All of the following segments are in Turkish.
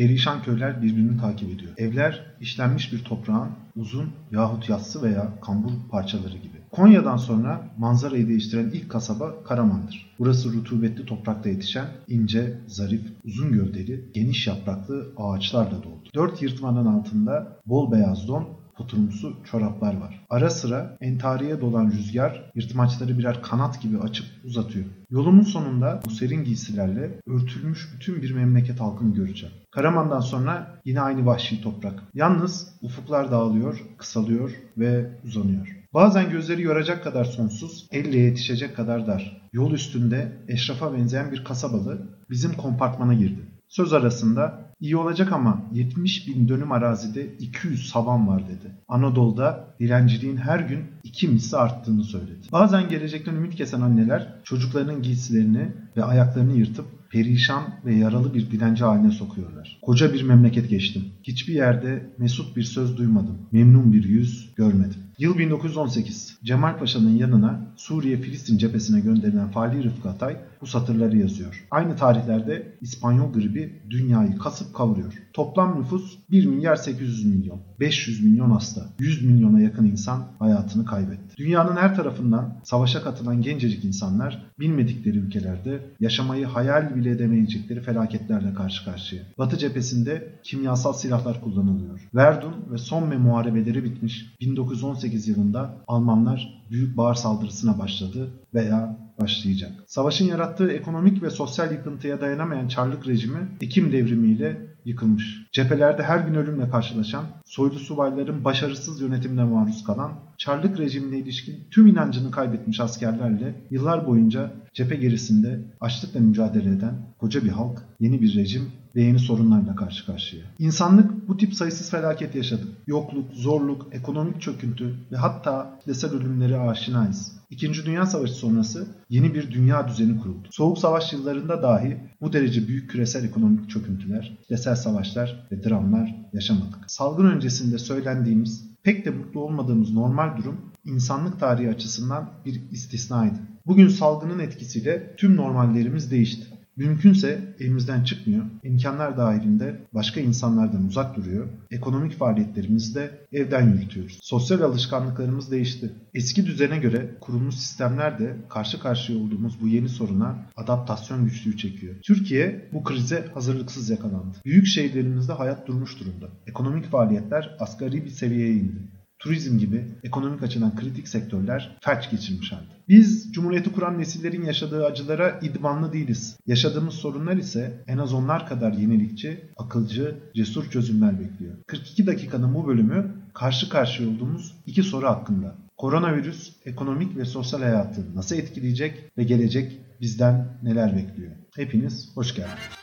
Perişan köyler birbirini takip ediyor. Evler işlenmiş bir toprağın uzun yahut yassı veya kambur parçaları gibi. Konya'dan sonra manzarayı değiştiren ilk kasaba Karaman'dır. Burası rutubetli toprakta yetişen ince, zarif, uzun gövdeli, geniş yapraklı ağaçlarla doldu. Dört yırtmanın altında bol beyaz don oturumsu çoraplar var. Ara sıra entariye dolan rüzgar yırtmaçları birer kanat gibi açıp uzatıyor. Yolumun sonunda bu serin giysilerle örtülmüş bütün bir memleket halkını göreceğim. Karaman'dan sonra yine aynı vahşi toprak. Yalnız ufuklar dağılıyor, kısalıyor ve uzanıyor. Bazen gözleri yoracak kadar sonsuz, elle yetişecek kadar dar. Yol üstünde eşrafa benzeyen bir kasabalı bizim kompartmana girdi. Söz arasında iyi olacak ama 70 bin dönüm arazide 200 savan var dedi. Anadolu'da dilenciliğin her gün iki misli arttığını söyledi. Bazen gelecekten ümit kesen anneler çocuklarının giysilerini ve ayaklarını yırtıp perişan ve yaralı bir dilenci haline sokuyorlar. Koca bir memleket geçtim. Hiçbir yerde mesut bir söz duymadım. Memnun bir yüz görmedim. Yıl 1918. Cemal Paşa'nın yanına Suriye-Filistin cephesine gönderilen Fali Rıfkı Atay bu satırları yazıyor. Aynı tarihlerde İspanyol gribi dünyayı kasıp kavuruyor. Toplam nüfus 1 milyar 800 milyon. 500 milyon hasta. 100 milyona yakın insan hayatını kaybetti. Dünyanın her tarafından savaşa katılan gencecik insanlar bilmedikleri ülkelerde yaşamayı hayal bile edemeyecekleri felaketlerle karşı karşıya. Batı cephesinde kimyasal silahlar kullanılıyor. Verdun ve son muharebeleri bitmiş 1918 yılında Almanlar büyük bağır saldırısına başladı veya başlayacak. Savaşın yarattığı ekonomik ve sosyal yıkıntıya dayanamayan Çarlık rejimi Ekim devrimiyle yıkılmış. Cephelerde her gün ölümle karşılaşan, soylu subayların başarısız yönetimine maruz kalan, Çarlık rejimine ilişkin tüm inancını kaybetmiş askerlerle yıllar boyunca cephe gerisinde açlıkla mücadele eden koca bir halk yeni bir rejim ve yeni sorunlarla karşı karşıya. İnsanlık bu tip sayısız felaket yaşadı. Yokluk, zorluk, ekonomik çöküntü ve hatta kitlesel ölümleri aşinayız. İkinci Dünya Savaşı sonrası yeni bir dünya düzeni kuruldu. Soğuk Savaş yıllarında dahi bu derece büyük küresel ekonomik çöküntüler, kitlesel savaşlar ve dramlar yaşamadık. Salgın öncesinde söylendiğimiz pek de mutlu olmadığımız normal durum insanlık tarihi açısından bir istisnaydı. Bugün salgının etkisiyle tüm normallerimiz değişti. Mümkünse evimizden çıkmıyor, imkanlar dahilinde başka insanlardan uzak duruyor, ekonomik faaliyetlerimizi de evden yürütüyoruz. Sosyal alışkanlıklarımız değişti. Eski düzene göre kurulmuş sistemler de karşı karşıya olduğumuz bu yeni soruna adaptasyon güçlüğü çekiyor. Türkiye bu krize hazırlıksız yakalandı. Büyük şehirlerimizde hayat durmuş durumda. Ekonomik faaliyetler asgari bir seviyeye indi turizm gibi ekonomik açıdan kritik sektörler felç geçirmiş halde. Biz Cumhuriyeti kuran nesillerin yaşadığı acılara idmanlı değiliz. Yaşadığımız sorunlar ise en az onlar kadar yenilikçi, akılcı, cesur çözümler bekliyor. 42 dakikanın bu bölümü karşı karşıya olduğumuz iki soru hakkında. Koronavirüs ekonomik ve sosyal hayatı nasıl etkileyecek ve gelecek bizden neler bekliyor? Hepiniz hoş geldiniz.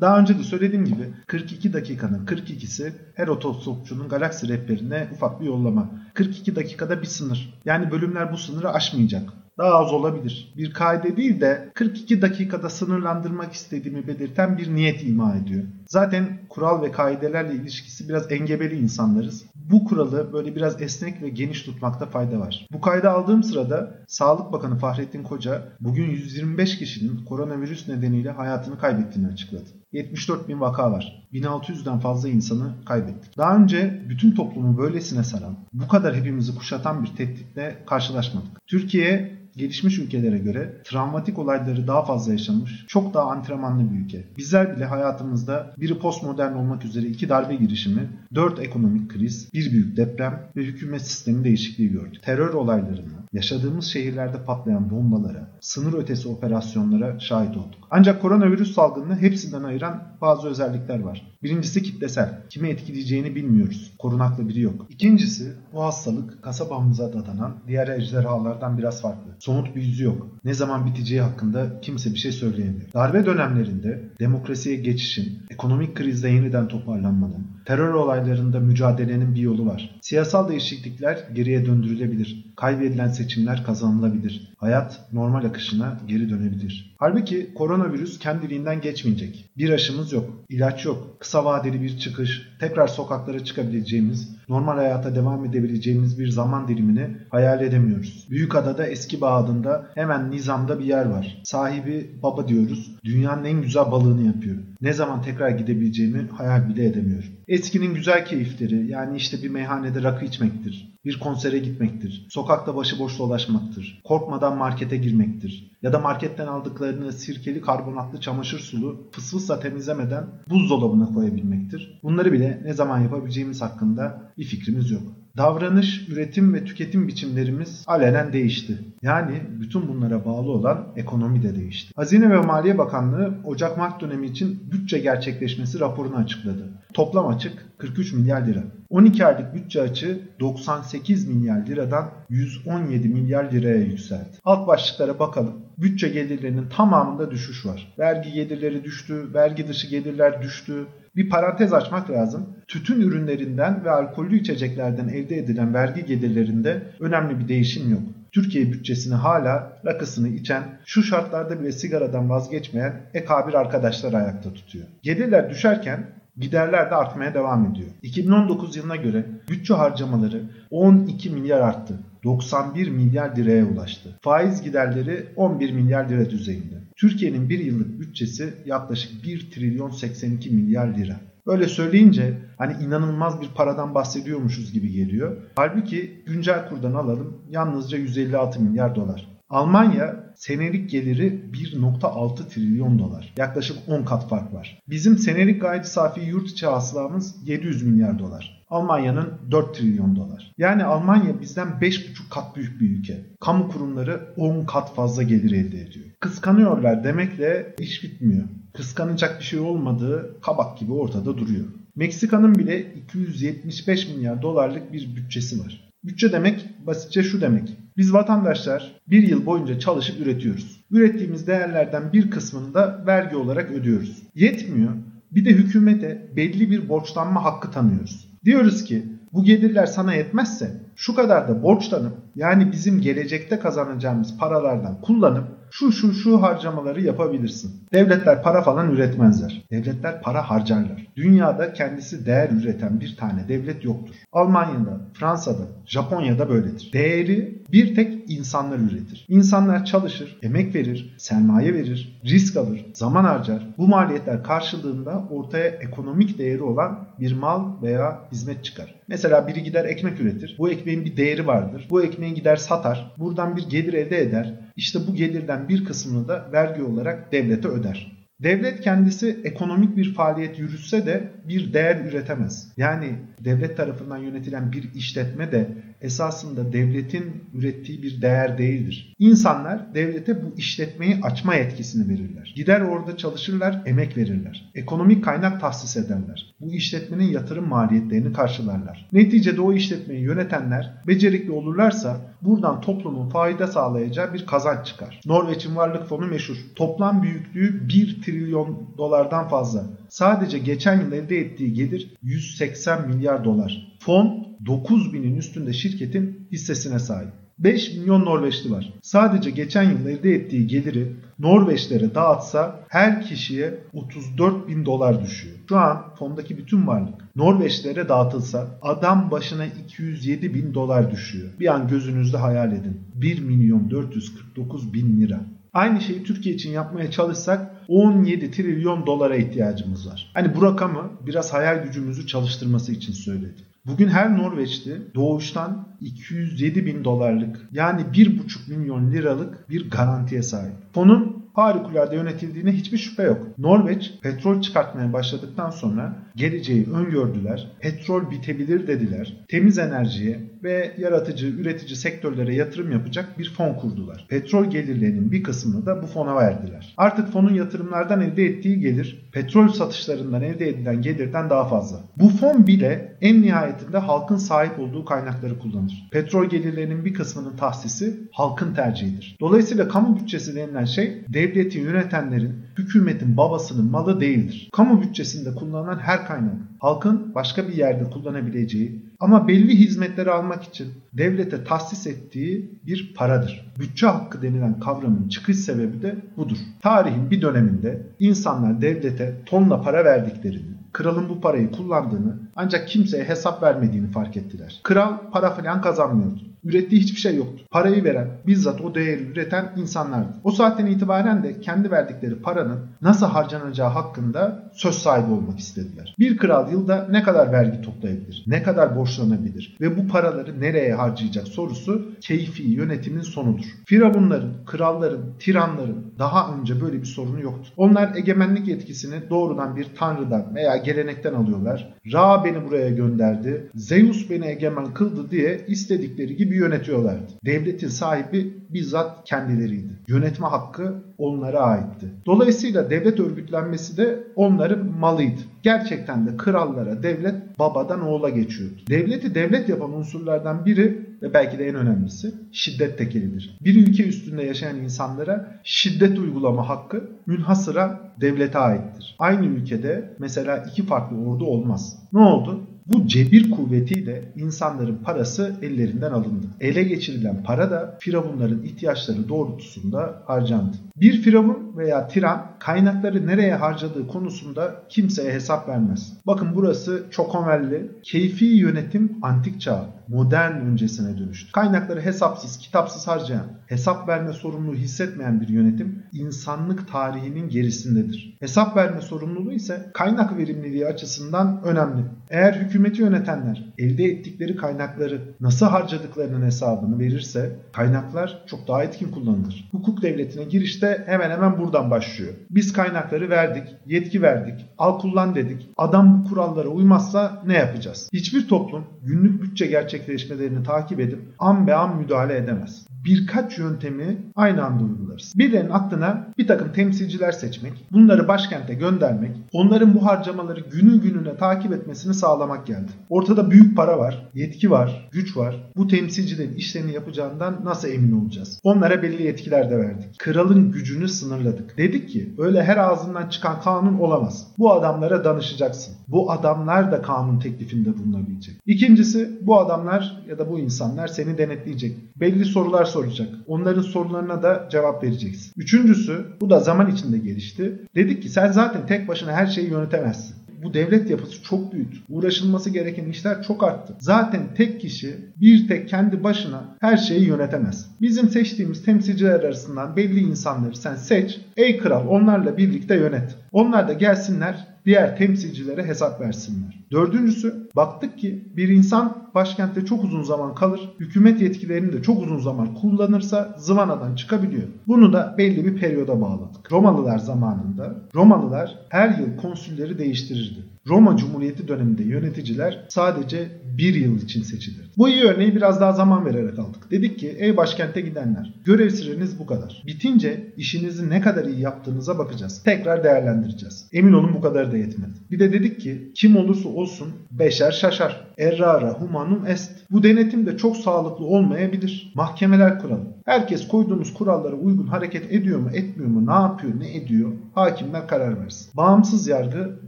Daha önce de söylediğim gibi 42 dakikanın 42'si her otostopçunun galaksi rehberine ufak bir yollama. 42 dakikada bir sınır. Yani bölümler bu sınırı aşmayacak. Daha az olabilir. Bir kaide değil de 42 dakikada sınırlandırmak istediğimi belirten bir niyet ima ediyor. Zaten kural ve kaidelerle ilişkisi biraz engebeli insanlarız. Bu kuralı böyle biraz esnek ve geniş tutmakta fayda var. Bu kaydı aldığım sırada Sağlık Bakanı Fahrettin Koca bugün 125 kişinin koronavirüs nedeniyle hayatını kaybettiğini açıkladı. 74 bin vaka var. 1600'den fazla insanı kaybettik. Daha önce bütün toplumu böylesine saran, bu kadar hepimizi kuşatan bir tehditle karşılaşmadık. Türkiye gelişmiş ülkelere göre travmatik olayları daha fazla yaşanmış, çok daha antrenmanlı bir ülke. Bizler bile hayatımızda biri postmodern olmak üzere iki darbe girişimi, dört ekonomik kriz, bir büyük deprem ve hükümet sistemi değişikliği gördük. Terör olaylarına, yaşadığımız şehirlerde patlayan bombalara, sınır ötesi operasyonlara şahit olduk. Ancak koronavirüs salgını hepsinden ayıran bazı özellikler var. Birincisi kitlesel. Kimi etkileyeceğini bilmiyoruz. Korunaklı biri yok. İkincisi bu hastalık kasabamıza dadanan diğer ejderhalardan biraz farklı. Somut bir yüzü yok. Ne zaman biteceği hakkında kimse bir şey söyleyemiyor. Darbe dönemlerinde demokrasiye geçişin, ekonomik krizde yeniden toparlanmanın, terör olaylarında mücadelenin bir yolu var. Siyasal değişiklikler geriye döndürülebilir. Kaybedilen seçimler kazanılabilir. Hayat normal akışına geri dönebilir. Halbuki koronavirüs kendiliğinden geçmeyecek. Bir aşımız yok, ilaç yok, kısa vadeli bir çıkış, tekrar sokaklara çıkabileceğimiz, normal hayata devam edebileceğimiz bir zaman dilimini hayal edemiyoruz. Büyükada'da eski bağ adında hemen nizamda bir yer var. Sahibi baba diyoruz. Dünyanın en güzel balığını yapıyor. Ne zaman tekrar gidebileceğimi hayal bile edemiyorum. Eskinin güzel keyifleri yani işte bir meyhanede rakı içmektir. Bir konsere gitmektir. Sokakta başıboş dolaşmaktır. Korkmadan markete girmektir. Ya da marketten aldıklarını sirkeli karbonatlı çamaşır sulu fısfısla temizlemeden buzdolabına koyabilmektir. Bunları bile ne zaman yapabileceğimiz hakkında bir fikrimiz yok. Davranış, üretim ve tüketim biçimlerimiz alenen değişti. Yani bütün bunlara bağlı olan ekonomi de değişti. Hazine ve Maliye Bakanlığı Ocak-Mart dönemi için bütçe gerçekleşmesi raporunu açıkladı. Toplam açık 43 milyar lira. 12 aylık bütçe açığı 98 milyar liradan 117 milyar liraya yükseldi. Alt başlıklara bakalım. Bütçe gelirlerinin tamamında düşüş var. Vergi gelirleri düştü, vergi dışı gelirler düştü, bir parantez açmak lazım. Tütün ürünlerinden ve alkollü içeceklerden elde edilen vergi gelirlerinde önemli bir değişim yok. Türkiye bütçesini hala rakısını içen, şu şartlarda bile sigaradan vazgeçmeyen ekabir arkadaşlar ayakta tutuyor. Gelirler düşerken giderler de artmaya devam ediyor. 2019 yılına göre bütçe harcamaları 12 milyar arttı. 91 milyar liraya ulaştı. Faiz giderleri 11 milyar lira düzeyinde. Türkiye'nin bir yıllık bütçesi yaklaşık 1 trilyon 82 milyar lira. Böyle söyleyince hani inanılmaz bir paradan bahsediyormuşuz gibi geliyor. Halbuki güncel kurdan alalım yalnızca 156 milyar dolar. Almanya senelik geliri 1.6 trilyon dolar. Yaklaşık 10 kat fark var. Bizim senelik gayri safi yurt içi hasılamız 700 milyar dolar. Almanya'nın 4 trilyon dolar. Yani Almanya bizden 5,5 kat büyük bir ülke. Kamu kurumları 10 kat fazla gelir elde ediyor. Kıskanıyorlar demekle iş bitmiyor. Kıskanacak bir şey olmadığı kabak gibi ortada duruyor. Meksika'nın bile 275 milyar dolarlık bir bütçesi var. Bütçe demek basitçe şu demek. Biz vatandaşlar bir yıl boyunca çalışıp üretiyoruz. Ürettiğimiz değerlerden bir kısmını da vergi olarak ödüyoruz. Yetmiyor. Bir de hükümete belli bir borçlanma hakkı tanıyoruz. Diyoruz ki bu gelirler sana yetmezse şu kadar da borçlanıp yani bizim gelecekte kazanacağımız paralardan kullanıp şu şu şu harcamaları yapabilirsin. Devletler para falan üretmezler. Devletler para harcarlar. Dünyada kendisi değer üreten bir tane devlet yoktur. Almanya'da, Fransa'da, Japonya'da böyledir. Değeri bir tek insanlar üretir. İnsanlar çalışır, emek verir, sermaye verir, risk alır, zaman harcar. Bu maliyetler karşılığında ortaya ekonomik değeri olan bir mal veya hizmet çıkar. Mesela biri gider ekmek üretir. Bu ekmeğin bir değeri vardır. Bu ekmeği gider satar. Buradan bir gelir elde eder. İşte bu gelirden bir kısmını da vergi olarak devlete öder. Devlet kendisi ekonomik bir faaliyet yürütse de bir değer üretemez. Yani devlet tarafından yönetilen bir işletme de esasında devletin ürettiği bir değer değildir. İnsanlar devlete bu işletmeyi açma yetkisini verirler. Gider orada çalışırlar, emek verirler. Ekonomik kaynak tahsis ederler. Bu işletmenin yatırım maliyetlerini karşılarlar. Neticede o işletmeyi yönetenler becerikli olurlarsa buradan toplumun fayda sağlayacağı bir kazanç çıkar. Norveç'in varlık fonu meşhur. Toplam büyüklüğü 1 trilyon dolardan fazla. Sadece geçen yıl elde ettiği gelir 180 milyar dolar. Fon 9000'in üstünde şirketin hissesine sahip. 5 milyon Norveçli var. Sadece geçen yıl elde ettiği geliri Norveçlere dağıtsa her kişiye 34 bin dolar düşüyor. Şu an fondaki bütün varlık Norveçlere dağıtılsa adam başına 207 bin dolar düşüyor. Bir an gözünüzde hayal edin. 1 milyon 449 bin lira. Aynı şeyi Türkiye için yapmaya çalışsak 17 trilyon dolara ihtiyacımız var. Hani bu rakamı biraz hayal gücümüzü çalıştırması için söyledim. Bugün her Norveçli doğuştan 207 bin dolarlık yani 1,5 milyon liralık bir garantiye sahip. Fonun harikulade yönetildiğine hiçbir şüphe yok. Norveç petrol çıkartmaya başladıktan sonra geleceği öngördüler. Petrol bitebilir dediler. Temiz enerjiye, ve yaratıcı, üretici sektörlere yatırım yapacak bir fon kurdular. Petrol gelirlerinin bir kısmını da bu fona verdiler. Artık fonun yatırımlardan elde ettiği gelir petrol satışlarından elde edilen gelirden daha fazla. Bu fon bile en nihayetinde halkın sahip olduğu kaynakları kullanır. Petrol gelirlerinin bir kısmının tahsisi halkın tercihidir. Dolayısıyla kamu bütçesi denilen şey devleti yönetenlerin, hükümetin babasının malı değildir. Kamu bütçesinde kullanılan her kaynak halkın başka bir yerde kullanabileceği ama belli hizmetleri almak için devlete tahsis ettiği bir paradır. Bütçe hakkı denilen kavramın çıkış sebebi de budur. Tarihin bir döneminde insanlar devlete tonla para verdiklerini, kralın bu parayı kullandığını ancak kimseye hesap vermediğini fark ettiler. Kral para falan kazanmıyordu. Ürettiği hiçbir şey yoktu. Parayı veren, bizzat o değeri üreten insanlardı. O saatten itibaren de kendi verdikleri paranın nasıl harcanacağı hakkında söz sahibi olmak istediler. Bir kral yılda ne kadar vergi toplayabilir, ne kadar borçlanabilir ve bu paraları nereye harcayacak sorusu keyfi yönetimin sonudur. Firavunların, kralların, tiranların daha önce böyle bir sorunu yoktu. Onlar egemenlik yetkisini doğrudan bir tanrıdan veya gelenekten alıyorlar. Ra beni buraya gönderdi, Zeus beni egemen kıldı diye istedikleri gibi yönetiyorlardı. Devletin sahibi bizzat kendileriydi. Yönetme hakkı onlara aitti. Dolayısıyla devlet örgütlenmesi de onların malıydı. Gerçekten de krallara devlet babadan oğula geçiyordu. Devleti devlet yapan unsurlardan biri ve belki de en önemlisi şiddet tekelidir. Bir ülke üstünde yaşayan insanlara şiddet uygulama hakkı münhasıra devlete aittir. Aynı ülkede mesela iki farklı ordu olmaz. Ne oldu? Bu cebir kuvvetiyle insanların parası ellerinden alındı. Ele geçirilen para da firavunların ihtiyaçları doğrultusunda harcandı. Bir firavun veya tiran kaynakları nereye harcadığı konusunda kimseye hesap vermez. Bakın burası çok önemli. Keyfi yönetim antik çağ, modern öncesine dönüştü. Kaynakları hesapsız, kitapsız harcayan, hesap verme sorumluluğu hissetmeyen bir yönetim insanlık tarihinin gerisindedir. Hesap verme sorumluluğu ise kaynak verimliliği açısından önemli. Eğer hükümeti yönetenler elde ettikleri kaynakları nasıl harcadıklarının hesabını verirse kaynaklar çok daha etkin kullanılır. Hukuk devletine girişte hemen hemen buradan başlıyor. Biz kaynakları verdik, yetki verdik, al kullan dedik. Adam bu kurallara uymazsa ne yapacağız? Hiçbir toplum günlük bütçe gerçekleşmelerini takip edip an be an müdahale edemez birkaç yöntemi aynı anda uygularız. Birilerinin aklına bir takım temsilciler seçmek, bunları başkente göndermek, onların bu harcamaları günü gününe takip etmesini sağlamak geldi. Ortada büyük para var, yetki var, güç var. Bu temsilcilerin işlerini yapacağından nasıl emin olacağız? Onlara belli yetkiler de verdik. Kralın gücünü sınırladık. Dedik ki öyle her ağzından çıkan kanun olamaz. Bu adamlara danışacaksın. Bu adamlar da kanun teklifinde bulunabilecek. İkincisi bu adamlar ya da bu insanlar seni denetleyecek. Belli sorular soracak. Onların sorularına da cevap vereceksin. Üçüncüsü bu da zaman içinde gelişti. Dedik ki sen zaten tek başına her şeyi yönetemezsin bu devlet yapısı çok büyüdü. Uğraşılması gereken işler çok arttı. Zaten tek kişi bir tek kendi başına her şeyi yönetemez. Bizim seçtiğimiz temsilciler arasından belli insanları sen seç. Ey kral onlarla birlikte yönet. Onlar da gelsinler diğer temsilcilere hesap versinler. Dördüncüsü baktık ki bir insan başkentte çok uzun zaman kalır, hükümet yetkilerini de çok uzun zaman kullanırsa zıvanadan çıkabiliyor. Bunu da belli bir periyoda bağladık. Romalılar zamanında Romalılar her yıl konsülleri değiştirirdi. Roma Cumhuriyeti döneminde yöneticiler sadece bir yıl için seçilir. Bu iyi örneği biraz daha zaman vererek aldık. Dedik ki ey başkente gidenler görev süreniz bu kadar. Bitince işinizi ne kadar iyi yaptığınıza bakacağız. Tekrar değerlendireceğiz. Emin olun bu kadar da yetmedi. Bir de dedik ki kim olursa olsun beşer şaşar. Errara humanum est. Bu denetim de çok sağlıklı olmayabilir. Mahkemeler kuralım. Herkes koyduğumuz kurallara uygun hareket ediyor mu etmiyor mu ne yapıyor ne ediyor hakimler karar versin. Bağımsız yargı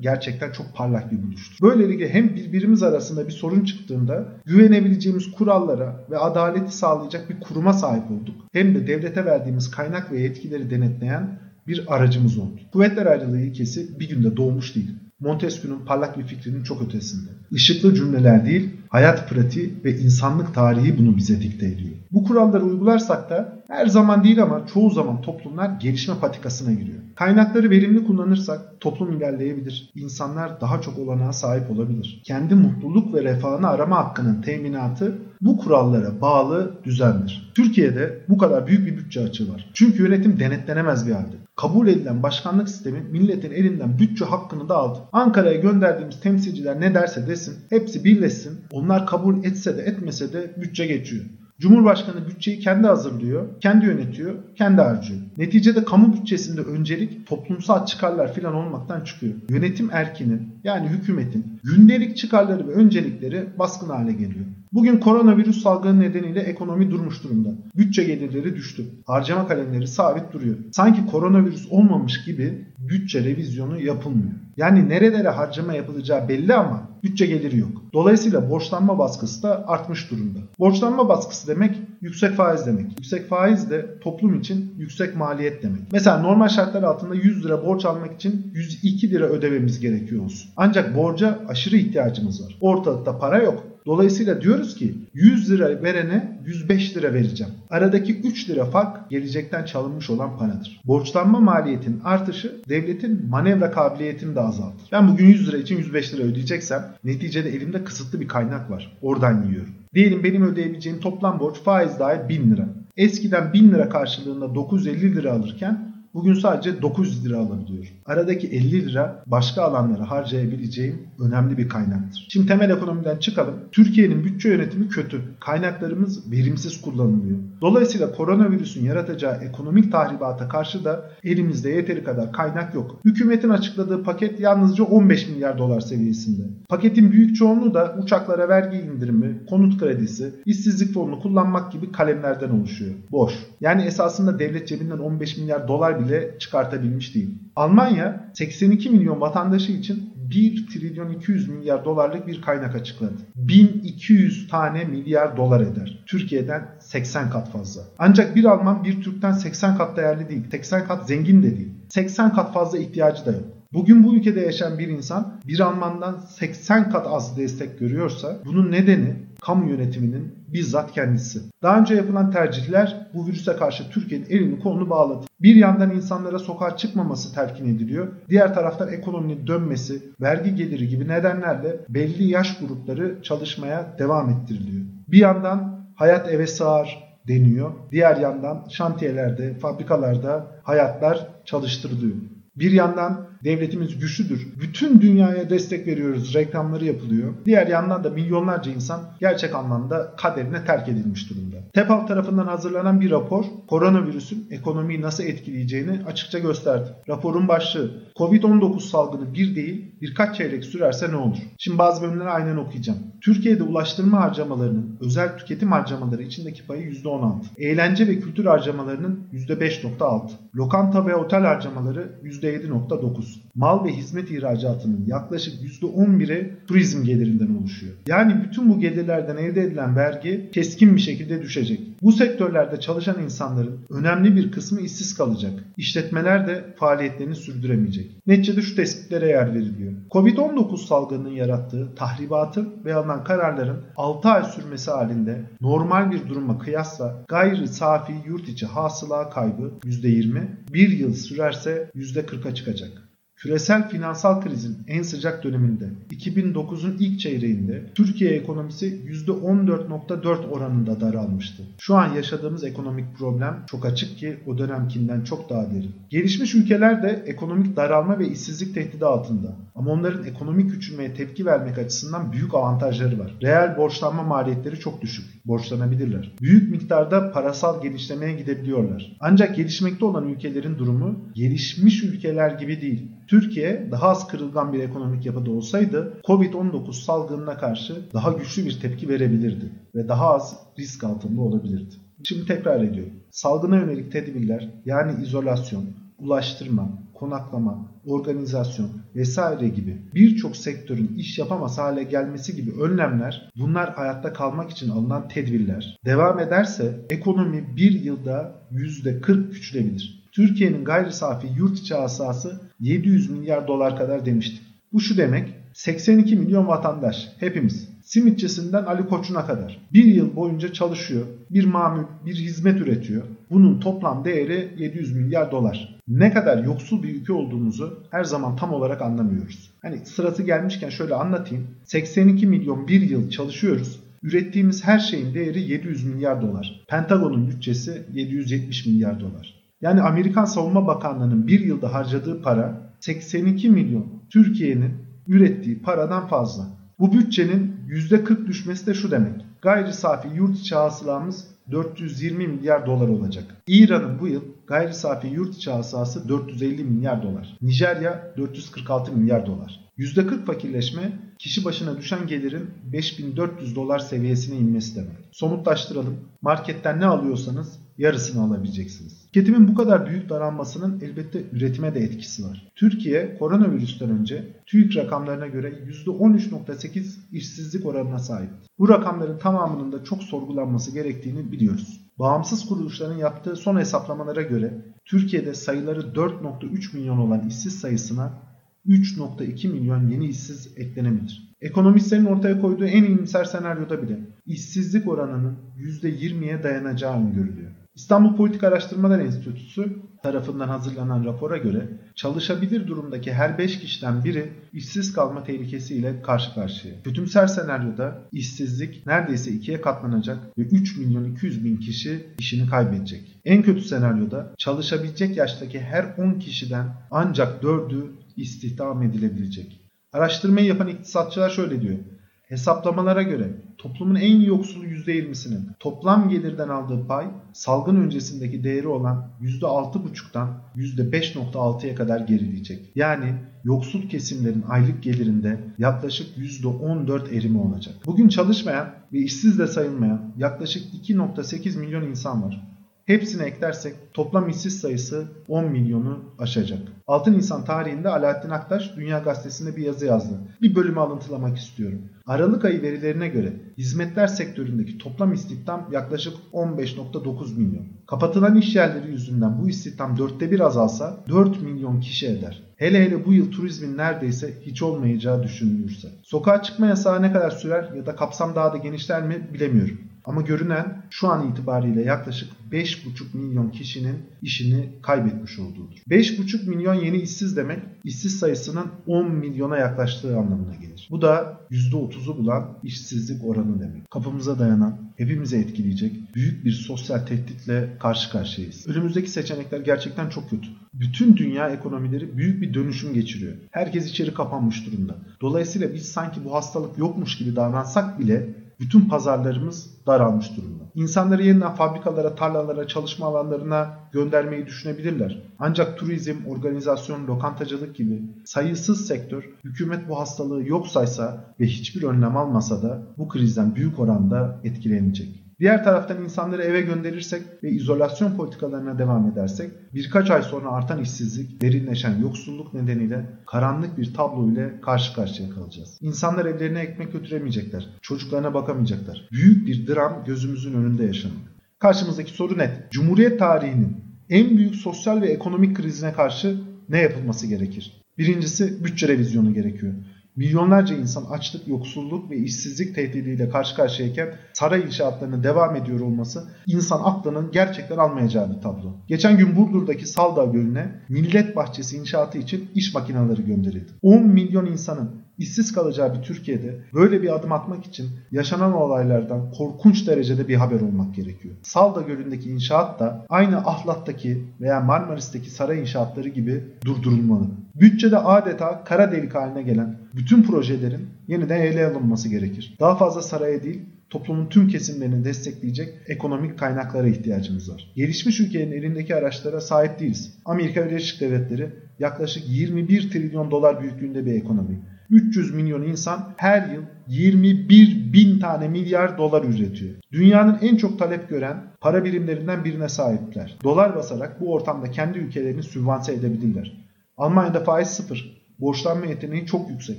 gerçekten çok parlak bir buluştur. Böylelikle hem birbirimiz arasında bir sorun çıktığında güvenebileceğimiz kurallara ve adaleti sağlayacak bir kuruma sahip olduk. Hem de devlete verdiğimiz kaynak ve yetkileri denetleyen bir aracımız oldu. Kuvvetler ayrılığı ilkesi bir günde doğmuş değil. Montesquieu'nun parlak bir fikrinin çok ötesinde. Işıklı cümleler değil, hayat pratiği ve insanlık tarihi bunu bize dikte ediyor. Bu kuralları uygularsak da her zaman değil ama çoğu zaman toplumlar gelişme patikasına giriyor. Kaynakları verimli kullanırsak toplum ilerleyebilir. İnsanlar daha çok olanağa sahip olabilir. Kendi mutluluk ve refahını arama hakkının teminatı bu kurallara bağlı düzendir. Türkiye'de bu kadar büyük bir bütçe açığı var. Çünkü yönetim denetlenemez bir halde. Kabul edilen başkanlık sistemi milletin elinden bütçe hakkını da aldı. Ankara'ya gönderdiğimiz temsilciler ne derse desin hepsi birleşsin. Onlar kabul etse de etmese de bütçe geçiyor. Cumhurbaşkanı bütçeyi kendi hazırlıyor, kendi yönetiyor, kendi harcıyor. Neticede kamu bütçesinde öncelik toplumsal çıkarlar filan olmaktan çıkıyor. Yönetim erkinin yani hükümetin gündelik çıkarları ve öncelikleri baskın hale geliyor. Bugün koronavirüs salgını nedeniyle ekonomi durmuş durumda. Bütçe gelirleri düştü. Harcama kalemleri sabit duruyor. Sanki koronavirüs olmamış gibi bütçe revizyonu yapılmıyor. Yani nerelere harcama yapılacağı belli ama bütçe geliri yok. Dolayısıyla borçlanma baskısı da artmış durumda. Borçlanma baskısı demek yüksek faiz demek. Yüksek faiz de toplum için yüksek maliyet demek. Mesela normal şartlar altında 100 lira borç almak için 102 lira ödememiz gerekiyor olsun. Ancak borca aşırı ihtiyacımız var. Ortalıkta para yok. Dolayısıyla diyoruz ki 100 lira verene 105 lira vereceğim. Aradaki 3 lira fark gelecekten çalınmış olan paradır. Borçlanma maliyetinin artışı devletin manevra kabiliyetini de azaltır. Ben bugün 100 lira için 105 lira ödeyeceksem neticede elimde kısıtlı bir kaynak var. Oradan yiyorum. Diyelim benim ödeyebileceğim toplam borç faiz dahil 1000 lira. Eskiden 1000 lira karşılığında 950 lira alırken Bugün sadece 900 lira alabiliyorum. Aradaki 50 lira başka alanlara harcayabileceğim önemli bir kaynaktır. Şimdi temel ekonomiden çıkalım. Türkiye'nin bütçe yönetimi kötü. Kaynaklarımız verimsiz kullanılıyor. Dolayısıyla koronavirüsün yaratacağı ekonomik tahribata karşı da elimizde yeteri kadar kaynak yok. Hükümetin açıkladığı paket yalnızca 15 milyar dolar seviyesinde. Paketin büyük çoğunluğu da uçaklara vergi indirimi, konut kredisi, işsizlik fonunu kullanmak gibi kalemlerden oluşuyor. Boş. Yani esasında devlet cebinden 15 milyar dolar bile çıkartabilmiş değil. Almanya 82 milyon vatandaşı için 1 trilyon 200 milyar dolarlık bir kaynak açıkladı. 1200 tane milyar dolar eder. Türkiye'den 80 kat fazla. Ancak bir Alman bir Türk'ten 80 kat değerli değil. 80 kat zengin de değil. 80 kat fazla ihtiyacı da yok. Bugün bu ülkede yaşayan bir insan bir Alman'dan 80 kat az destek görüyorsa bunun nedeni kamu yönetiminin bizzat kendisi. Daha önce yapılan tercihler bu virüse karşı Türkiye'nin elini kolunu bağladı. Bir yandan insanlara sokağa çıkmaması telkin ediliyor. Diğer taraftan ekonominin dönmesi, vergi geliri gibi nedenlerle belli yaş grupları çalışmaya devam ettiriliyor. Bir yandan hayat eve sığar deniyor. Diğer yandan şantiyelerde, fabrikalarda hayatlar çalıştırılıyor. Bir yandan devletimiz güçlüdür. Bütün dünyaya destek veriyoruz. Reklamları yapılıyor. Diğer yandan da milyonlarca insan gerçek anlamda kaderine terk edilmiş durumda. TEPAV tarafından hazırlanan bir rapor koronavirüsün ekonomiyi nasıl etkileyeceğini açıkça gösterdi. Raporun başlığı Covid-19 salgını bir değil birkaç çeyrek sürerse ne olur? Şimdi bazı bölümleri aynen okuyacağım. Türkiye'de ulaştırma harcamalarının özel tüketim harcamaları içindeki payı %16. Eğlence ve kültür harcamalarının %5.6. Lokanta ve otel harcamaları %7.9. Mal ve hizmet ihracatının yaklaşık %11'i turizm gelirinden oluşuyor. Yani bütün bu gelirlerden elde edilen vergi keskin bir şekilde düşecek. Bu sektörlerde çalışan insanların önemli bir kısmı işsiz kalacak. İşletmeler de faaliyetlerini sürdüremeyecek. Neticede şu tespitlere yer veriliyor. Covid-19 salgınının yarattığı tahribatın ve alınan kararların 6 ay sürmesi halinde normal bir duruma kıyasla gayri safi yurt içi hasıla kaybı %20, bir yıl sürerse %40'a çıkacak. Küresel finansal krizin en sıcak döneminde 2009'un ilk çeyreğinde Türkiye ekonomisi %14.4 oranında daralmıştı. Şu an yaşadığımız ekonomik problem çok açık ki o dönemkinden çok daha derin. Gelişmiş ülkeler de ekonomik daralma ve işsizlik tehdidi altında. Ama onların ekonomik küçülmeye tepki vermek açısından büyük avantajları var. Reel borçlanma maliyetleri çok düşük. Borçlanabilirler. Büyük miktarda parasal genişlemeye gidebiliyorlar. Ancak gelişmekte olan ülkelerin durumu gelişmiş ülkeler gibi değil. Türkiye daha az kırılgan bir ekonomik yapıda olsaydı Covid-19 salgınına karşı daha güçlü bir tepki verebilirdi ve daha az risk altında olabilirdi. Şimdi tekrar ediyorum. Salgına yönelik tedbirler yani izolasyon, ulaştırma, konaklama, organizasyon vesaire gibi birçok sektörün iş yapamaz hale gelmesi gibi önlemler bunlar hayatta kalmak için alınan tedbirler. Devam ederse ekonomi bir yılda %40 küçülebilir. Türkiye'nin gayri safi yurt içi hasası 700 milyar dolar kadar demiştik. Bu şu demek 82 milyon vatandaş hepimiz simitçisinden Ali Koç'una kadar bir yıl boyunca çalışıyor, bir mamül, bir hizmet üretiyor. Bunun toplam değeri 700 milyar dolar. Ne kadar yoksul bir ülke olduğumuzu her zaman tam olarak anlamıyoruz. Hani sırası gelmişken şöyle anlatayım. 82 milyon bir yıl çalışıyoruz Ürettiğimiz her şeyin değeri 700 milyar dolar. Pentagon'un bütçesi 770 milyar dolar. Yani Amerikan Savunma Bakanlığı'nın bir yılda harcadığı para 82 milyon Türkiye'nin ürettiği paradan fazla. Bu bütçenin %40 düşmesi de şu demek. Gayri safi yurt içi hasılamız 420 milyar dolar olacak. İran'ın bu yıl gayri safi yurt içi hasılası 450 milyar dolar. Nijerya 446 milyar dolar. %40 fakirleşme kişi başına düşen gelirin 5400 dolar seviyesine inmesi demek. Somutlaştıralım. Marketten ne alıyorsanız yarısını alabileceksiniz. Tüketimin bu kadar büyük daralmasının elbette üretime de etkisi var. Türkiye koronavirüsten önce TÜİK rakamlarına göre %13.8 işsizlik oranına sahip. Bu rakamların tamamının da çok sorgulanması gerektiğini biliyoruz. Bağımsız kuruluşların yaptığı son hesaplamalara göre Türkiye'de sayıları 4.3 milyon olan işsiz sayısına 3.2 milyon yeni işsiz eklenebilir. Ekonomistlerin ortaya koyduğu en iyimser senaryoda bile işsizlik oranının %20'ye dayanacağı öngörülüyor. İstanbul Politik Araştırmalar Enstitüsü tarafından hazırlanan rapora göre çalışabilir durumdaki her 5 kişiden biri işsiz kalma tehlikesiyle karşı karşıya. Kötümser senaryoda işsizlik neredeyse ikiye katlanacak ve 3 milyon 200 bin kişi işini kaybedecek. En kötü senaryoda çalışabilecek yaştaki her 10 kişiden ancak 4'ü istihdam edilebilecek. Araştırmayı yapan iktisatçılar şöyle diyor. Hesaplamalara göre toplumun en yoksulu %20'sinin toplam gelirden aldığı pay salgın öncesindeki değeri olan %6,5'tan %5,6'ya kadar gerileyecek. Yani yoksul kesimlerin aylık gelirinde yaklaşık %14 erimi olacak. Bugün çalışmayan ve işsiz de sayılmayan yaklaşık 2,8 milyon insan var. Hepsini eklersek toplam işsiz sayısı 10 milyonu aşacak. Altın İnsan tarihinde Alaaddin Aktaş Dünya Gazetesi'nde bir yazı yazdı. Bir bölümü alıntılamak istiyorum. Aralık ayı verilerine göre hizmetler sektöründeki toplam istihdam yaklaşık 15.9 milyon. Kapatılan iş yerleri yüzünden bu istihdam dörtte bir azalsa 4 milyon kişi eder. Hele hele bu yıl turizmin neredeyse hiç olmayacağı düşünülürse. Sokağa çıkma yasağı ne kadar sürer ya da kapsam daha da genişler mi bilemiyorum. Ama görünen şu an itibariyle yaklaşık 5,5 milyon kişinin işini kaybetmiş olduğudur. 5,5 milyon yeni işsiz demek işsiz sayısının 10 milyona yaklaştığı anlamına gelir. Bu da %30'u bulan işsizlik oranı demek. Kapımıza dayanan, hepimizi etkileyecek büyük bir sosyal tehditle karşı karşıyayız. Önümüzdeki seçenekler gerçekten çok kötü. Bütün dünya ekonomileri büyük bir dönüşüm geçiriyor. Herkes içeri kapanmış durumda. Dolayısıyla biz sanki bu hastalık yokmuş gibi davransak bile bütün pazarlarımız daralmış durumda. İnsanları yeniden fabrikalara, tarlalara, çalışma alanlarına göndermeyi düşünebilirler. Ancak turizm, organizasyon, lokantacılık gibi sayısız sektör hükümet bu hastalığı yok saysa ve hiçbir önlem almasa da bu krizden büyük oranda etkilenecek. Diğer taraftan insanları eve gönderirsek ve izolasyon politikalarına devam edersek birkaç ay sonra artan işsizlik, derinleşen yoksulluk nedeniyle karanlık bir tablo ile karşı karşıya kalacağız. İnsanlar evlerine ekmek götüremeyecekler, çocuklarına bakamayacaklar. Büyük bir dram gözümüzün önünde yaşanıyor. Karşımızdaki soru net. Cumhuriyet tarihinin en büyük sosyal ve ekonomik krizine karşı ne yapılması gerekir? Birincisi bütçe revizyonu gerekiyor. Milyonlarca insan açlık, yoksulluk ve işsizlik tehdidiyle karşı karşıyayken saray inşaatlarının devam ediyor olması insan aklının gerçekten almayacağı bir tablo. Geçen gün Burdur'daki Saldağ Gölü'ne millet bahçesi inşaatı için iş makineleri gönderildi. 10 milyon insanın işsiz kalacağı bir Türkiye'de böyle bir adım atmak için yaşanan olaylardan korkunç derecede bir haber olmak gerekiyor. Salda Gölü'ndeki inşaat da aynı Ahlat'taki veya Marmaris'teki saray inşaatları gibi durdurulmalı. Bütçede adeta kara delik haline gelen bütün projelerin yeniden ele alınması gerekir. Daha fazla saraya değil, toplumun tüm kesimlerini destekleyecek ekonomik kaynaklara ihtiyacımız var. Gelişmiş ülkenin elindeki araçlara sahip değiliz. Amerika Birleşik Devletleri yaklaşık 21 trilyon dolar büyüklüğünde bir ekonomi. 300 milyon insan her yıl 21 bin tane milyar dolar üretiyor. Dünyanın en çok talep gören para birimlerinden birine sahipler. Dolar basarak bu ortamda kendi ülkelerini sübvanse edebilirler. Almanya'da faiz sıfır. Borçlanma yeteneği çok yüksek.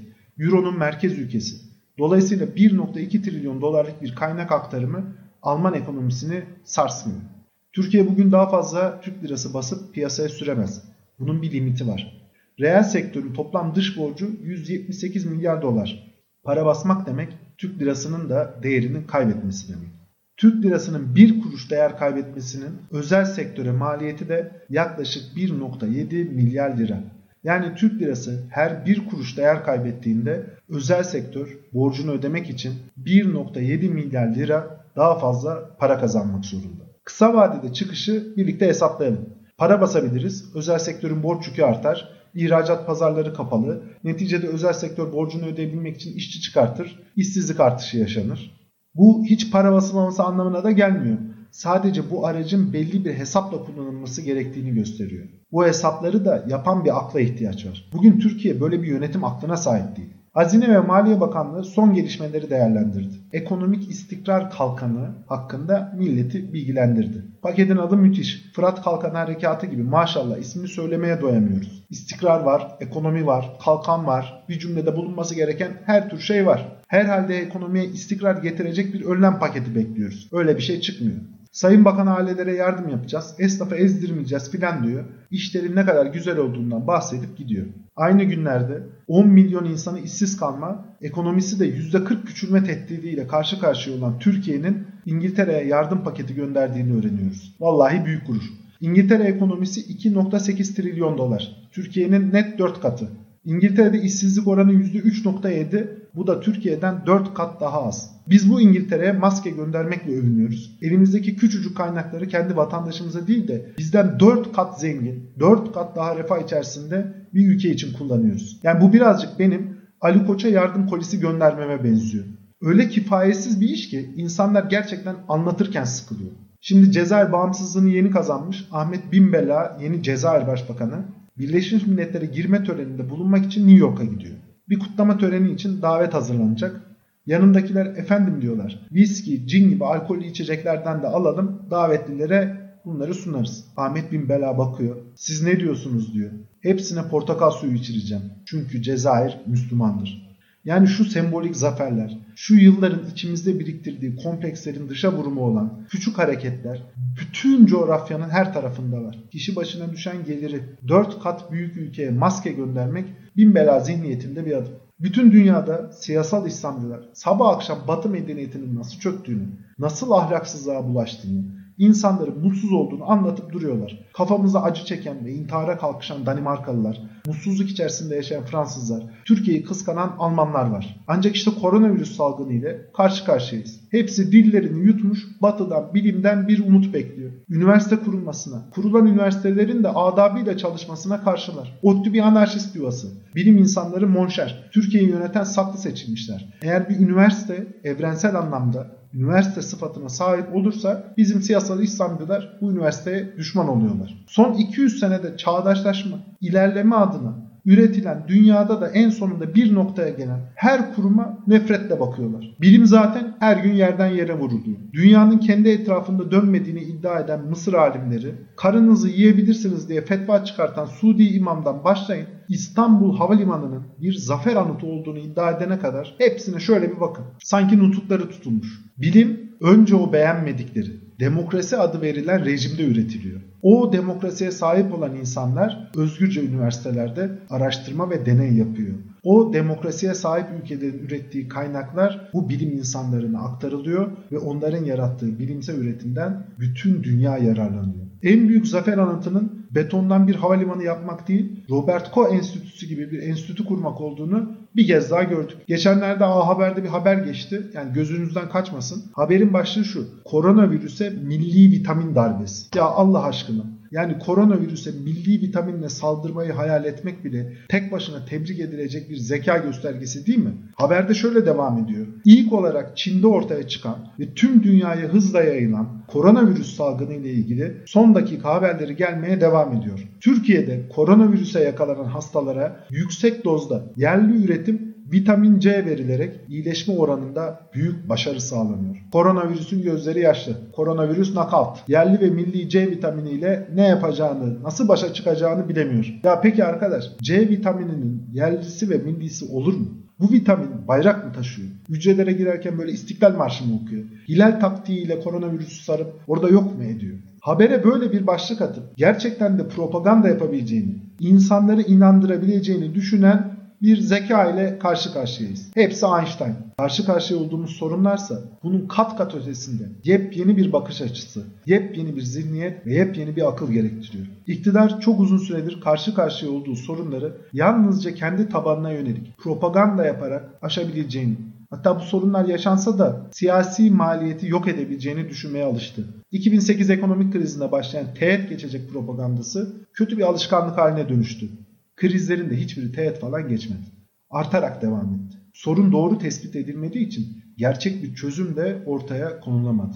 Euro'nun merkez ülkesi. Dolayısıyla 1.2 trilyon dolarlık bir kaynak aktarımı Alman ekonomisini sarsmıyor. Türkiye bugün daha fazla Türk lirası basıp piyasaya süremez. Bunun bir limiti var. Reel sektörün toplam dış borcu 178 milyar dolar. Para basmak demek Türk lirasının da değerini kaybetmesi demek. Türk lirasının bir kuruş değer kaybetmesinin özel sektöre maliyeti de yaklaşık 1.7 milyar lira. Yani Türk lirası her bir kuruş değer kaybettiğinde özel sektör borcunu ödemek için 1.7 milyar lira daha fazla para kazanmak zorunda. Kısa vadede çıkışı birlikte hesaplayalım. Para basabiliriz, özel sektörün borç yükü artar, ihracat pazarları kapalı, neticede özel sektör borcunu ödeyebilmek için işçi çıkartır, işsizlik artışı yaşanır. Bu hiç para basılmaması anlamına da gelmiyor. Sadece bu aracın belli bir hesapla kullanılması gerektiğini gösteriyor. Bu hesapları da yapan bir akla ihtiyaç var. Bugün Türkiye böyle bir yönetim aklına sahip değil. Hazine ve Maliye Bakanlığı son gelişmeleri değerlendirdi. Ekonomik istikrar kalkanı hakkında milleti bilgilendirdi. Paketin adı müthiş. Fırat Kalkan Harekatı gibi maşallah ismini söylemeye doyamıyoruz. İstikrar var, ekonomi var, kalkan var, bir cümlede bulunması gereken her tür şey var. Herhalde ekonomiye istikrar getirecek bir önlem paketi bekliyoruz. Öyle bir şey çıkmıyor. Sayın Bakan ailelere yardım yapacağız, esnafa ezdirmeyeceğiz filan diyor. İşlerin ne kadar güzel olduğundan bahsedip gidiyor. Aynı günlerde 10 milyon insanı işsiz kalma, ekonomisi de %40 küçülme tehdidiyle karşı karşıya olan Türkiye'nin İngiltere'ye yardım paketi gönderdiğini öğreniyoruz. Vallahi büyük gurur. İngiltere ekonomisi 2.8 trilyon dolar. Türkiye'nin net 4 katı. İngiltere'de işsizlik oranı %3.7, bu da Türkiye'den 4 kat daha az. Biz bu İngiltere'ye maske göndermekle övünüyoruz. Elimizdeki küçücük kaynakları kendi vatandaşımıza değil de bizden 4 kat zengin, 4 kat daha refah içerisinde bir ülke için kullanıyoruz. Yani bu birazcık benim Ali Koç'a yardım kolisi göndermeme benziyor. Öyle kifayetsiz bir iş ki insanlar gerçekten anlatırken sıkılıyor. Şimdi Cezayir bağımsızlığını yeni kazanmış Ahmet Binbela yeni Cezayir Başbakanı Birleşmiş Milletler'e girme töreninde bulunmak için New York'a gidiyor. Bir kutlama töreni için davet hazırlanacak. Yanındakiler efendim diyorlar. Viski, cin gibi alkollü içeceklerden de alalım davetlilere bunları sunarız. Ahmet bin Bela bakıyor. Siz ne diyorsunuz diyor. Hepsine portakal suyu içireceğim. Çünkü Cezayir Müslümandır. Yani şu sembolik zaferler, şu yılların içimizde biriktirdiği komplekslerin dışa vurumu olan küçük hareketler bütün coğrafyanın her tarafında var. Kişi başına düşen geliri 4 kat büyük ülkeye maske göndermek bin bela zihniyetinde bir adım. Bütün dünyada siyasal İslamcılar sabah akşam Batı medeniyetinin nasıl çöktüğünü, nasıl ahlaksızlığa bulaştığını, insanların mutsuz olduğunu anlatıp duruyorlar. Kafamıza acı çeken ve intihara kalkışan Danimarkalılar, mutsuzluk içerisinde yaşayan Fransızlar, Türkiye'yi kıskanan Almanlar var. Ancak işte koronavirüs salgını ile karşı karşıyayız. Hepsi dillerini yutmuş, batıdan, bilimden bir umut bekliyor. Üniversite kurulmasına, kurulan üniversitelerin de adabıyla çalışmasına karşılar. ODTÜ bir anarşist yuvası. Bilim insanları monşer. Türkiye'yi yöneten saklı seçilmişler. Eğer bir üniversite evrensel anlamda üniversite sıfatına sahip olursa bizim siyasal İslamcılar bu üniversiteye düşman oluyorlar. Son 200 senede çağdaşlaşma, ilerleme adına üretilen dünyada da en sonunda bir noktaya gelen her kuruma nefretle bakıyorlar. Bilim zaten her gün yerden yere vuruluyor. Dünyanın kendi etrafında dönmediğini iddia eden Mısır alimleri karınızı yiyebilirsiniz diye fetva çıkartan Suudi imamdan başlayın İstanbul Havalimanı'nın bir zafer anıtı olduğunu iddia edene kadar hepsine şöyle bir bakın. Sanki nutukları tutulmuş. Bilim önce o beğenmedikleri, demokrasi adı verilen rejimde üretiliyor. O demokrasiye sahip olan insanlar özgürce üniversitelerde araştırma ve deney yapıyor. O demokrasiye sahip ülkelerin ürettiği kaynaklar bu bilim insanlarına aktarılıyor ve onların yarattığı bilimsel üretimden bütün dünya yararlanıyor. En büyük zafer anıtının betondan bir havalimanı yapmak değil, Robert Koch Enstitüsü gibi bir enstitü kurmak olduğunu bir kez daha gördük. Geçenlerde A Haber'de bir haber geçti. Yani gözünüzden kaçmasın. Haberin başlığı şu. Koronavirüse milli vitamin darbesi. Ya Allah aşkına. Yani koronavirüse milli vitaminle saldırmayı hayal etmek bile tek başına tebrik edilecek bir zeka göstergesi değil mi? Haberde şöyle devam ediyor. İlk olarak Çin'de ortaya çıkan ve tüm dünyaya hızla yayılan koronavirüs salgını ile ilgili son dakika haberleri gelmeye devam ediyor. Türkiye'de koronavirüse yakalanan hastalara yüksek dozda yerli üretim vitamin C verilerek iyileşme oranında büyük başarı sağlanıyor. Koronavirüsün gözleri yaşlı. Koronavirüs knockout. Yerli ve milli C vitaminiyle ne yapacağını, nasıl başa çıkacağını bilemiyor. Ya peki arkadaş C vitamininin yerlisi ve millisi olur mu? Bu vitamin bayrak mı taşıyor? Hücrelere girerken böyle istiklal marşı mı okuyor? Hilal taktiğiyle koronavirüsü sarıp orada yok mu ediyor? Habere böyle bir başlık atıp gerçekten de propaganda yapabileceğini, insanları inandırabileceğini düşünen bir zeka ile karşı karşıyayız. Hepsi Einstein. Karşı karşıya olduğumuz sorunlarsa bunun kat kat ötesinde yepyeni bir bakış açısı, yepyeni bir zihniyet ve yepyeni bir akıl gerektiriyor. İktidar çok uzun süredir karşı karşıya olduğu sorunları yalnızca kendi tabanına yönelik propaganda yaparak aşabileceğini Hatta bu sorunlar yaşansa da siyasi maliyeti yok edebileceğini düşünmeye alıştı. 2008 ekonomik krizinde başlayan teğet geçecek propagandası kötü bir alışkanlık haline dönüştü. Krizlerin de hiçbiri teğet falan geçmedi. Artarak devam etti. Sorun doğru tespit edilmediği için gerçek bir çözüm de ortaya konulamadı.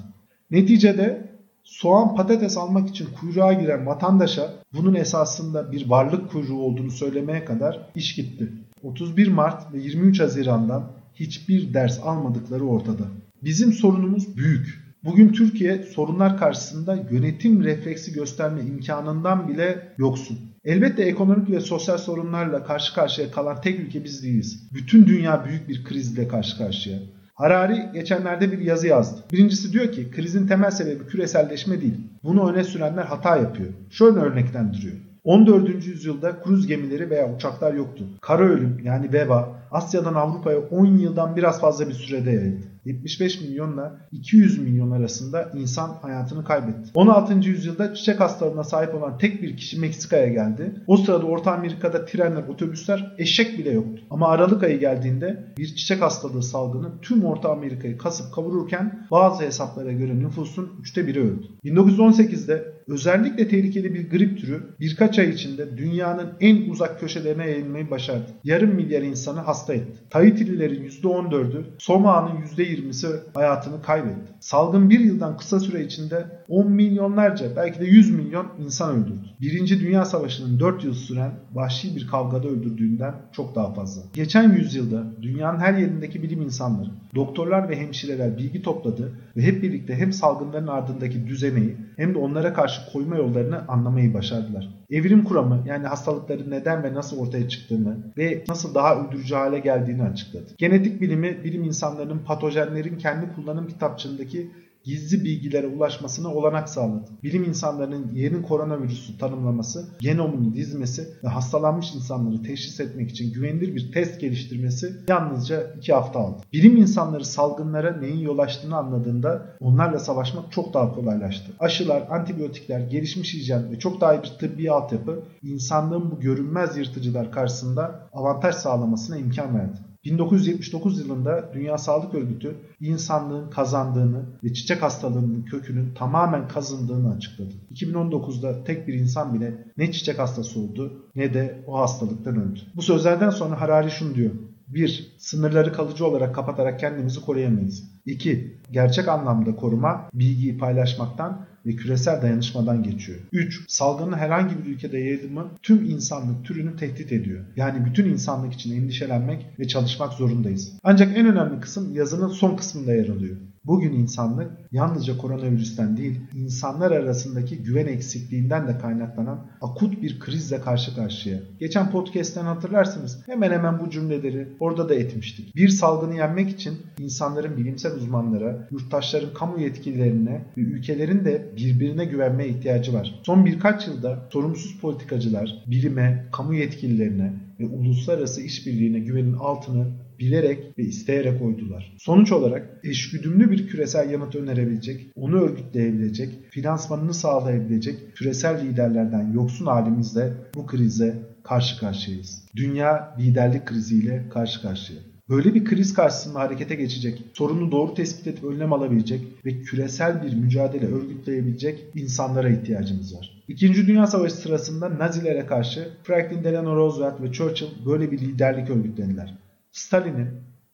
Neticede soğan patates almak için kuyruğa giren vatandaşa bunun esasında bir varlık kuyruğu olduğunu söylemeye kadar iş gitti. 31 Mart ve 23 Haziran'dan hiçbir ders almadıkları ortada. Bizim sorunumuz büyük. Bugün Türkiye sorunlar karşısında yönetim refleksi gösterme imkanından bile yoksun. Elbette ekonomik ve sosyal sorunlarla karşı karşıya kalan tek ülke biz değiliz. Bütün dünya büyük bir krizle karşı karşıya. Harari geçenlerde bir yazı yazdı. Birincisi diyor ki krizin temel sebebi küreselleşme değil. Bunu öne sürenler hata yapıyor. Şöyle örneklendiriyor. 14. yüzyılda kruz gemileri veya uçaklar yoktu. Kara ölüm yani veba Asya'dan Avrupa'ya 10 yıldan biraz fazla bir sürede yayıldı. 75 milyonla 200 milyon arasında insan hayatını kaybetti. 16. yüzyılda çiçek hastalığına sahip olan tek bir kişi Meksika'ya geldi. O sırada Orta Amerika'da trenler, otobüsler, eşek bile yoktu. Ama Aralık ayı geldiğinde bir çiçek hastalığı salgını tüm Orta Amerika'yı kasıp kavururken bazı hesaplara göre nüfusun üçte biri öldü. 1918'de özellikle tehlikeli bir grip türü birkaç ay içinde dünyanın en uzak köşelerine yayılmayı başardı. Yarım milyar insanı hasta etti. Tahitililerin %14'ü, Soma'nın %20'si hayatını kaybetti. Salgın bir yıldan kısa süre içinde 10 milyonlarca belki de 100 milyon insan öldürdü. Birinci Dünya Savaşı'nın 4 yıl süren vahşi bir kavgada öldürdüğünden çok daha fazla. Geçen yüzyılda dünyanın her yerindeki bilim insanları, doktorlar ve hemşireler bilgi topladı ve hep birlikte hem salgınların ardındaki düzeneyi hem de onlara karşı koyma yollarını anlamayı başardılar. Evrim kuramı yani hastalıkların neden ve nasıl ortaya çıktığını ve nasıl daha öldürücü hale geldiğini açıkladı. Genetik bilimi bilim insanlarının patojenlerin kendi kullanım kitapçığındaki gizli bilgilere ulaşmasına olanak sağladı. Bilim insanlarının yeni koronavirüsü tanımlaması, genomun dizmesi ve hastalanmış insanları teşhis etmek için güvenilir bir test geliştirmesi yalnızca 2 hafta aldı. Bilim insanları salgınlara neyin yol açtığını anladığında onlarla savaşmak çok daha kolaylaştı. Aşılar, antibiyotikler, gelişmiş hijyen ve çok daha iyi bir tıbbi altyapı insanlığın bu görünmez yırtıcılar karşısında avantaj sağlamasına imkan verdi. 1979 yılında Dünya Sağlık Örgütü insanlığın kazandığını ve çiçek hastalığının kökünün tamamen kazındığını açıkladı. 2019'da tek bir insan bile ne çiçek hastası oldu ne de o hastalıktan öldü. Bu sözlerden sonra Harari şunu diyor. 1. Sınırları kalıcı olarak kapatarak kendimizi koruyamayız. 2. Gerçek anlamda koruma, bilgiyi paylaşmaktan ve küresel dayanışmadan geçiyor. 3. Salgının herhangi bir ülkede yayılımı tüm insanlık türünü tehdit ediyor. Yani bütün insanlık için endişelenmek ve çalışmak zorundayız. Ancak en önemli kısım yazının son kısmında yer alıyor. Bugün insanlık yalnızca koronavirüsten değil, insanlar arasındaki güven eksikliğinden de kaynaklanan akut bir krizle karşı karşıya. Geçen podcast'ten hatırlarsınız hemen hemen bu cümleleri orada da etmiştik. Bir salgını yenmek için insanların bilimsel uzmanlara, yurttaşların kamu yetkililerine ve ülkelerin de birbirine güvenmeye ihtiyacı var. Son birkaç yılda sorumsuz politikacılar bilime, kamu yetkililerine ve uluslararası işbirliğine güvenin altını bilerek ve isteyerek oydular. Sonuç olarak eşgüdümlü bir küresel yanıt önerebilecek, onu örgütleyebilecek, finansmanını sağlayabilecek küresel liderlerden yoksun halimizle bu krize karşı karşıyayız. Dünya liderlik kriziyle karşı karşıya. Böyle bir kriz karşısında harekete geçecek, sorunu doğru tespit edip önlem alabilecek ve küresel bir mücadele örgütleyebilecek insanlara ihtiyacımız var. İkinci Dünya Savaşı sırasında Nazilere karşı Franklin Delano Roosevelt ve Churchill böyle bir liderlik örgütlediler. Stalin'in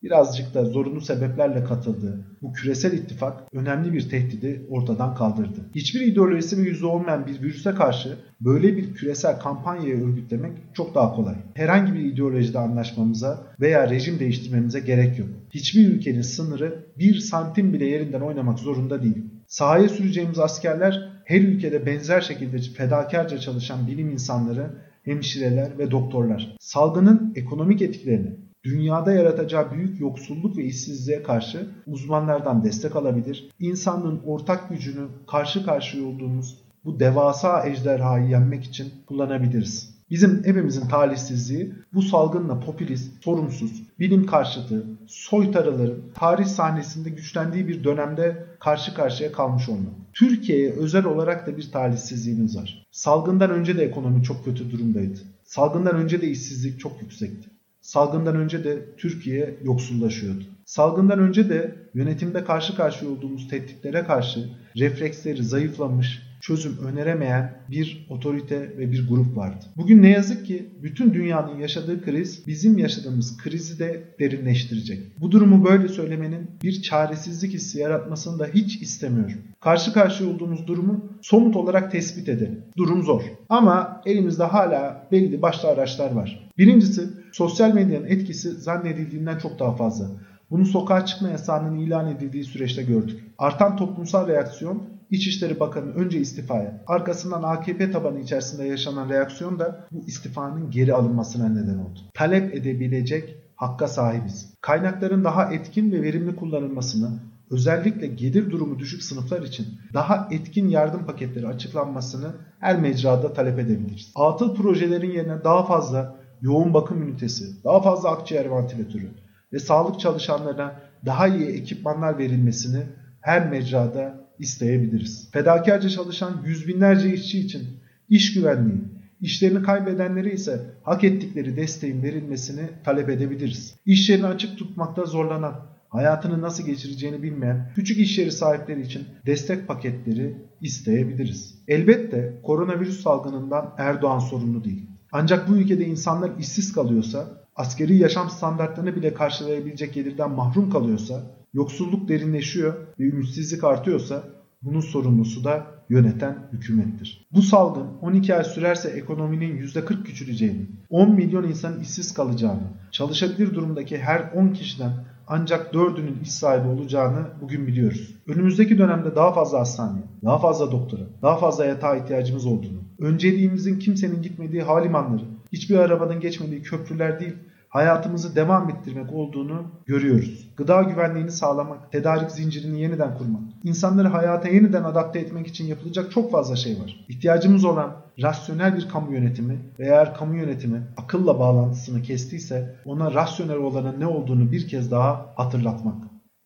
birazcık da zorunlu sebeplerle katıldığı bu küresel ittifak önemli bir tehdidi ortadan kaldırdı. Hiçbir ideolojisi ve yüzü olmayan bir virüse karşı böyle bir küresel kampanyayı örgütlemek çok daha kolay. Herhangi bir ideolojide anlaşmamıza veya rejim değiştirmemize gerek yok. Hiçbir ülkenin sınırı bir santim bile yerinden oynamak zorunda değil. Sahaya süreceğimiz askerler her ülkede benzer şekilde fedakarca çalışan bilim insanları, hemşireler ve doktorlar. Salgının ekonomik etkilerini dünyada yaratacağı büyük yoksulluk ve işsizliğe karşı uzmanlardan destek alabilir, insanlığın ortak gücünü karşı karşıya olduğumuz bu devasa ejderhayı yenmek için kullanabiliriz. Bizim hepimizin talihsizliği bu salgınla popülist, sorumsuz, bilim karşıtı, soytarıların tarih sahnesinde güçlendiği bir dönemde karşı karşıya kalmış olmak. Türkiye'ye özel olarak da bir talihsizliğimiz var. Salgından önce de ekonomi çok kötü durumdaydı. Salgından önce de işsizlik çok yüksekti. Salgından önce de Türkiye yoksullaşıyordu. Salgından önce de yönetimde karşı karşıya olduğumuz tehditlere karşı refleksleri zayıflamış, çözüm öneremeyen bir otorite ve bir grup vardı. Bugün ne yazık ki bütün dünyanın yaşadığı kriz bizim yaşadığımız krizi de derinleştirecek. Bu durumu böyle söylemenin bir çaresizlik hissi yaratmasını da hiç istemiyorum. Karşı karşıya olduğumuz durumu somut olarak tespit edelim. Durum zor. Ama elimizde hala belli başlı araçlar var. Birincisi sosyal medyanın etkisi zannedildiğinden çok daha fazla. Bunu sokağa çıkma yasağının ilan edildiği süreçte gördük. Artan toplumsal reaksiyon İçişleri Bakanı önce istifaya, arkasından AKP tabanı içerisinde yaşanan reaksiyon da bu istifanın geri alınmasına neden oldu. Talep edebilecek hakka sahibiz. Kaynakların daha etkin ve verimli kullanılmasını, özellikle gelir durumu düşük sınıflar için daha etkin yardım paketleri açıklanmasını her mecrada talep edebiliriz. Atıl projelerin yerine daha fazla yoğun bakım ünitesi, daha fazla akciğer ventilatörü ve sağlık çalışanlarına daha iyi ekipmanlar verilmesini her mecrada isteyebiliriz. Fedakarca çalışan yüz binlerce işçi için iş güvenliği, işlerini kaybedenlere ise hak ettikleri desteğin verilmesini talep edebiliriz. İş yerini açık tutmakta zorlanan, hayatını nasıl geçireceğini bilmeyen küçük iş yeri sahipleri için destek paketleri isteyebiliriz. Elbette koronavirüs salgınından Erdoğan sorumlu değil. Ancak bu ülkede insanlar işsiz kalıyorsa, askeri yaşam standartlarını bile karşılayabilecek gelirden mahrum kalıyorsa, yoksulluk derinleşiyor ve ümitsizlik artıyorsa bunun sorumlusu da yöneten hükümettir. Bu salgın 12 ay sürerse ekonominin %40 küçüleceğini, 10 milyon insanın işsiz kalacağını, çalışabilir durumdaki her 10 kişiden ancak 4'ünün iş sahibi olacağını bugün biliyoruz. Önümüzdeki dönemde daha fazla hastaneye, daha fazla doktora, daha fazla yatağa ihtiyacımız olduğunu, önceliğimizin kimsenin gitmediği halimanları, hiçbir arabanın geçmediği köprüler değil, hayatımızı devam ettirmek olduğunu görüyoruz. Gıda güvenliğini sağlamak, tedarik zincirini yeniden kurmak, insanları hayata yeniden adapte etmek için yapılacak çok fazla şey var. İhtiyacımız olan rasyonel bir kamu yönetimi ve eğer kamu yönetimi akılla bağlantısını kestiyse ona rasyonel olanın ne olduğunu bir kez daha hatırlatmak.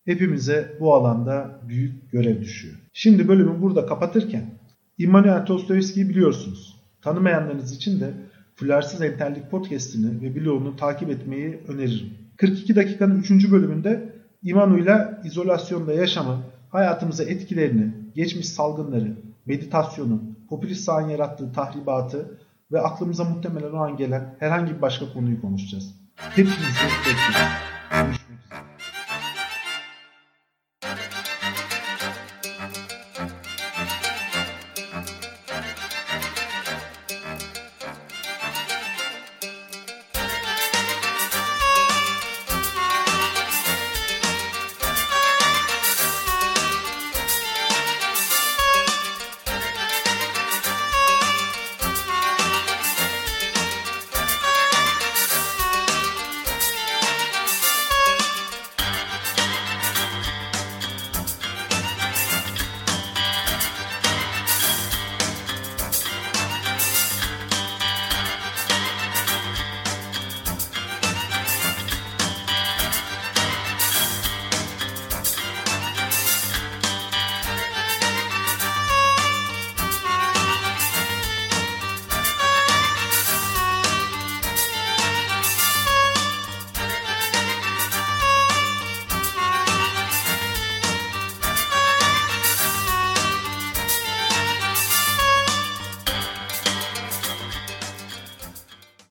Hepimize bu alanda büyük görev düşüyor. Şimdi bölümü burada kapatırken Immanuel Dostoyevski'yi biliyorsunuz. Tanımayanlarınız için de Fularsız Entellik Podcast'ini ve blogunu takip etmeyi öneririm. 42 dakikanın 3. bölümünde İmanu'yla izolasyonda yaşamı, hayatımıza etkilerini, geçmiş salgınları, meditasyonu, popülist sağın yarattığı tahribatı ve aklımıza muhtemelen o an gelen herhangi bir başka konuyu konuşacağız. Hepinizi bekliyoruz.